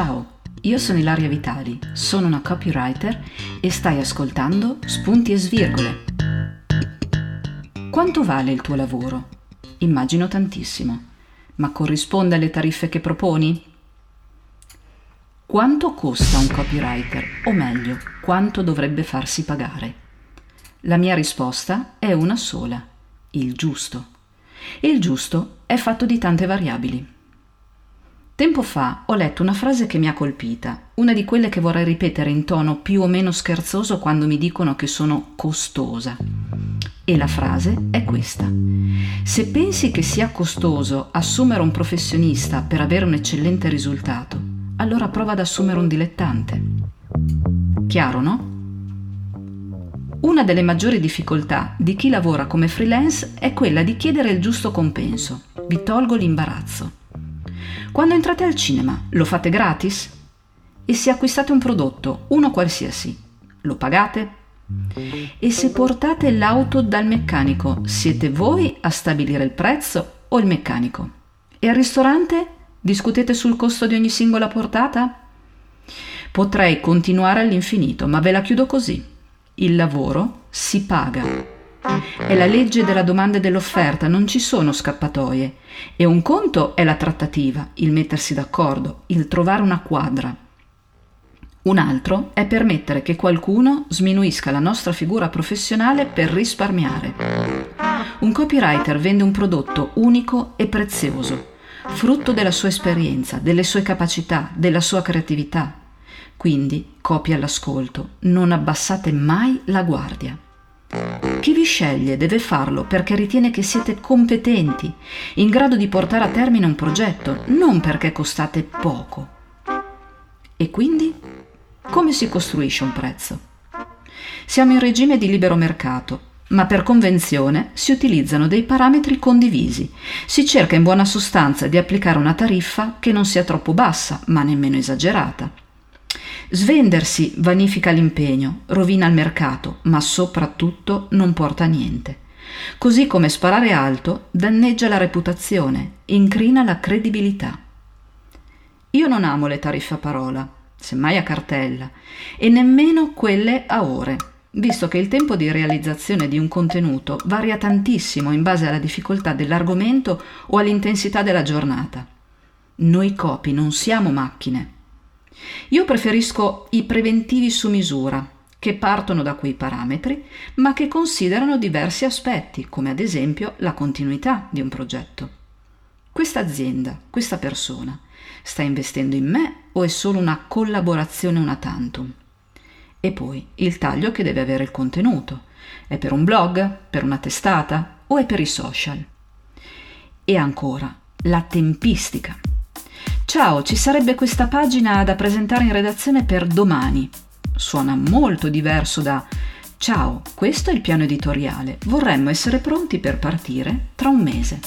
Ciao, io sono Ilaria Vitali, sono una copywriter e stai ascoltando Spunti e Svirgole. Quanto vale il tuo lavoro? Immagino tantissimo, ma corrisponde alle tariffe che proponi? Quanto costa un copywriter? O meglio, quanto dovrebbe farsi pagare? La mia risposta è una sola, il giusto. E il giusto è fatto di tante variabili. Tempo fa ho letto una frase che mi ha colpita, una di quelle che vorrei ripetere in tono più o meno scherzoso quando mi dicono che sono costosa. E la frase è questa. Se pensi che sia costoso assumere un professionista per avere un eccellente risultato, allora prova ad assumere un dilettante. Chiaro, no? Una delle maggiori difficoltà di chi lavora come freelance è quella di chiedere il giusto compenso. Vi tolgo l'imbarazzo. Quando entrate al cinema, lo fate gratis? E se acquistate un prodotto, uno qualsiasi, lo pagate? E se portate l'auto dal meccanico, siete voi a stabilire il prezzo o il meccanico? E al ristorante discutete sul costo di ogni singola portata? Potrei continuare all'infinito, ma ve la chiudo così. Il lavoro si paga. È la legge della domanda e dell'offerta, non ci sono scappatoie. E un conto è la trattativa, il mettersi d'accordo, il trovare una quadra. Un altro è permettere che qualcuno sminuisca la nostra figura professionale per risparmiare. Un copywriter vende un prodotto unico e prezioso, frutto della sua esperienza, delle sue capacità, della sua creatività. Quindi, copia all'ascolto, non abbassate mai la guardia. Chi vi sceglie deve farlo perché ritiene che siete competenti, in grado di portare a termine un progetto, non perché costate poco. E quindi come si costruisce un prezzo? Siamo in regime di libero mercato, ma per convenzione si utilizzano dei parametri condivisi. Si cerca in buona sostanza di applicare una tariffa che non sia troppo bassa, ma nemmeno esagerata Svendersi vanifica l'impegno, rovina il mercato, ma soprattutto non porta a niente. Così come sparare alto danneggia la reputazione, incrina la credibilità. Io non amo le tariffe a parola, semmai a cartella, e nemmeno quelle a ore, visto che il tempo di realizzazione di un contenuto varia tantissimo in base alla difficoltà dell'argomento o all'intensità della giornata. Noi copi non siamo macchine. Io preferisco i preventivi su misura, che partono da quei parametri, ma che considerano diversi aspetti, come ad esempio la continuità di un progetto. Questa azienda, questa persona, sta investendo in me o è solo una collaborazione una tantum? E poi il taglio che deve avere il contenuto. È per un blog, per una testata o è per i social? E ancora, la tempistica. Ciao, ci sarebbe questa pagina da presentare in redazione per domani. Suona molto diverso da Ciao, questo è il piano editoriale. Vorremmo essere pronti per partire tra un mese.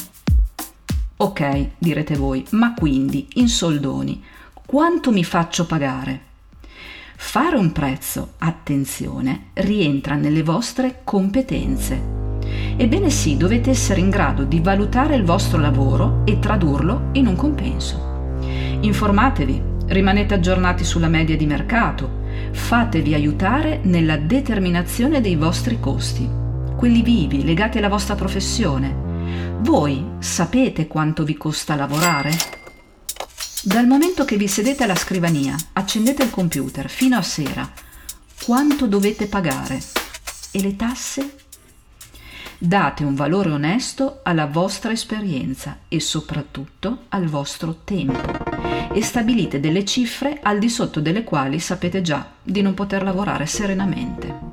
Ok, direte voi, ma quindi, in soldoni, quanto mi faccio pagare? Fare un prezzo, attenzione, rientra nelle vostre competenze. Ebbene sì, dovete essere in grado di valutare il vostro lavoro e tradurlo in un compenso. Informatevi, rimanete aggiornati sulla media di mercato, fatevi aiutare nella determinazione dei vostri costi, quelli vivi, legati alla vostra professione. Voi sapete quanto vi costa lavorare? Dal momento che vi sedete alla scrivania, accendete il computer fino a sera, quanto dovete pagare? E le tasse? Date un valore onesto alla vostra esperienza e soprattutto al vostro tempo e stabilite delle cifre al di sotto delle quali sapete già di non poter lavorare serenamente.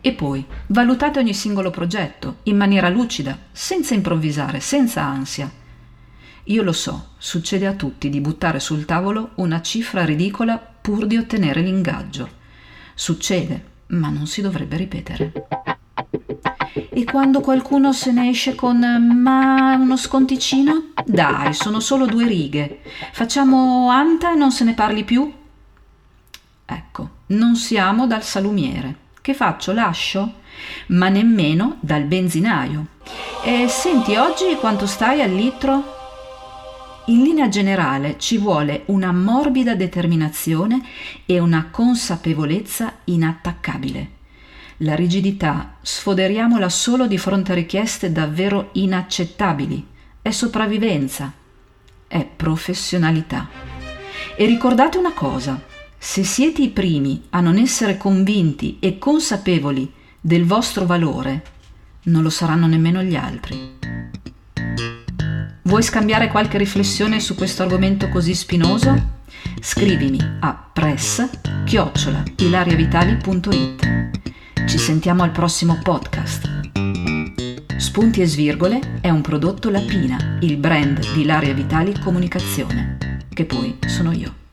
E poi valutate ogni singolo progetto in maniera lucida, senza improvvisare, senza ansia. Io lo so, succede a tutti di buttare sul tavolo una cifra ridicola pur di ottenere l'ingaggio. Succede, ma non si dovrebbe ripetere e quando qualcuno se ne esce con ma uno sconticino? Dai, sono solo due righe. Facciamo anta e non se ne parli più? Ecco, non siamo dal salumiere. Che faccio? Lascio? Ma nemmeno dal benzinaio. E senti, oggi quanto stai al litro? In linea generale ci vuole una morbida determinazione e una consapevolezza inattaccabile. La rigidità sfoderiamola solo di fronte a richieste davvero inaccettabili. È sopravvivenza, è professionalità. E ricordate una cosa, se siete i primi a non essere convinti e consapevoli del vostro valore, non lo saranno nemmeno gli altri. Vuoi scambiare qualche riflessione su questo argomento così spinoso? Scrivimi a press-ilariavitali.it. Ci sentiamo al prossimo podcast. Spunti e Svirgole è un prodotto Lapina, il brand di Ilaria Vitali Comunicazione, che poi sono io.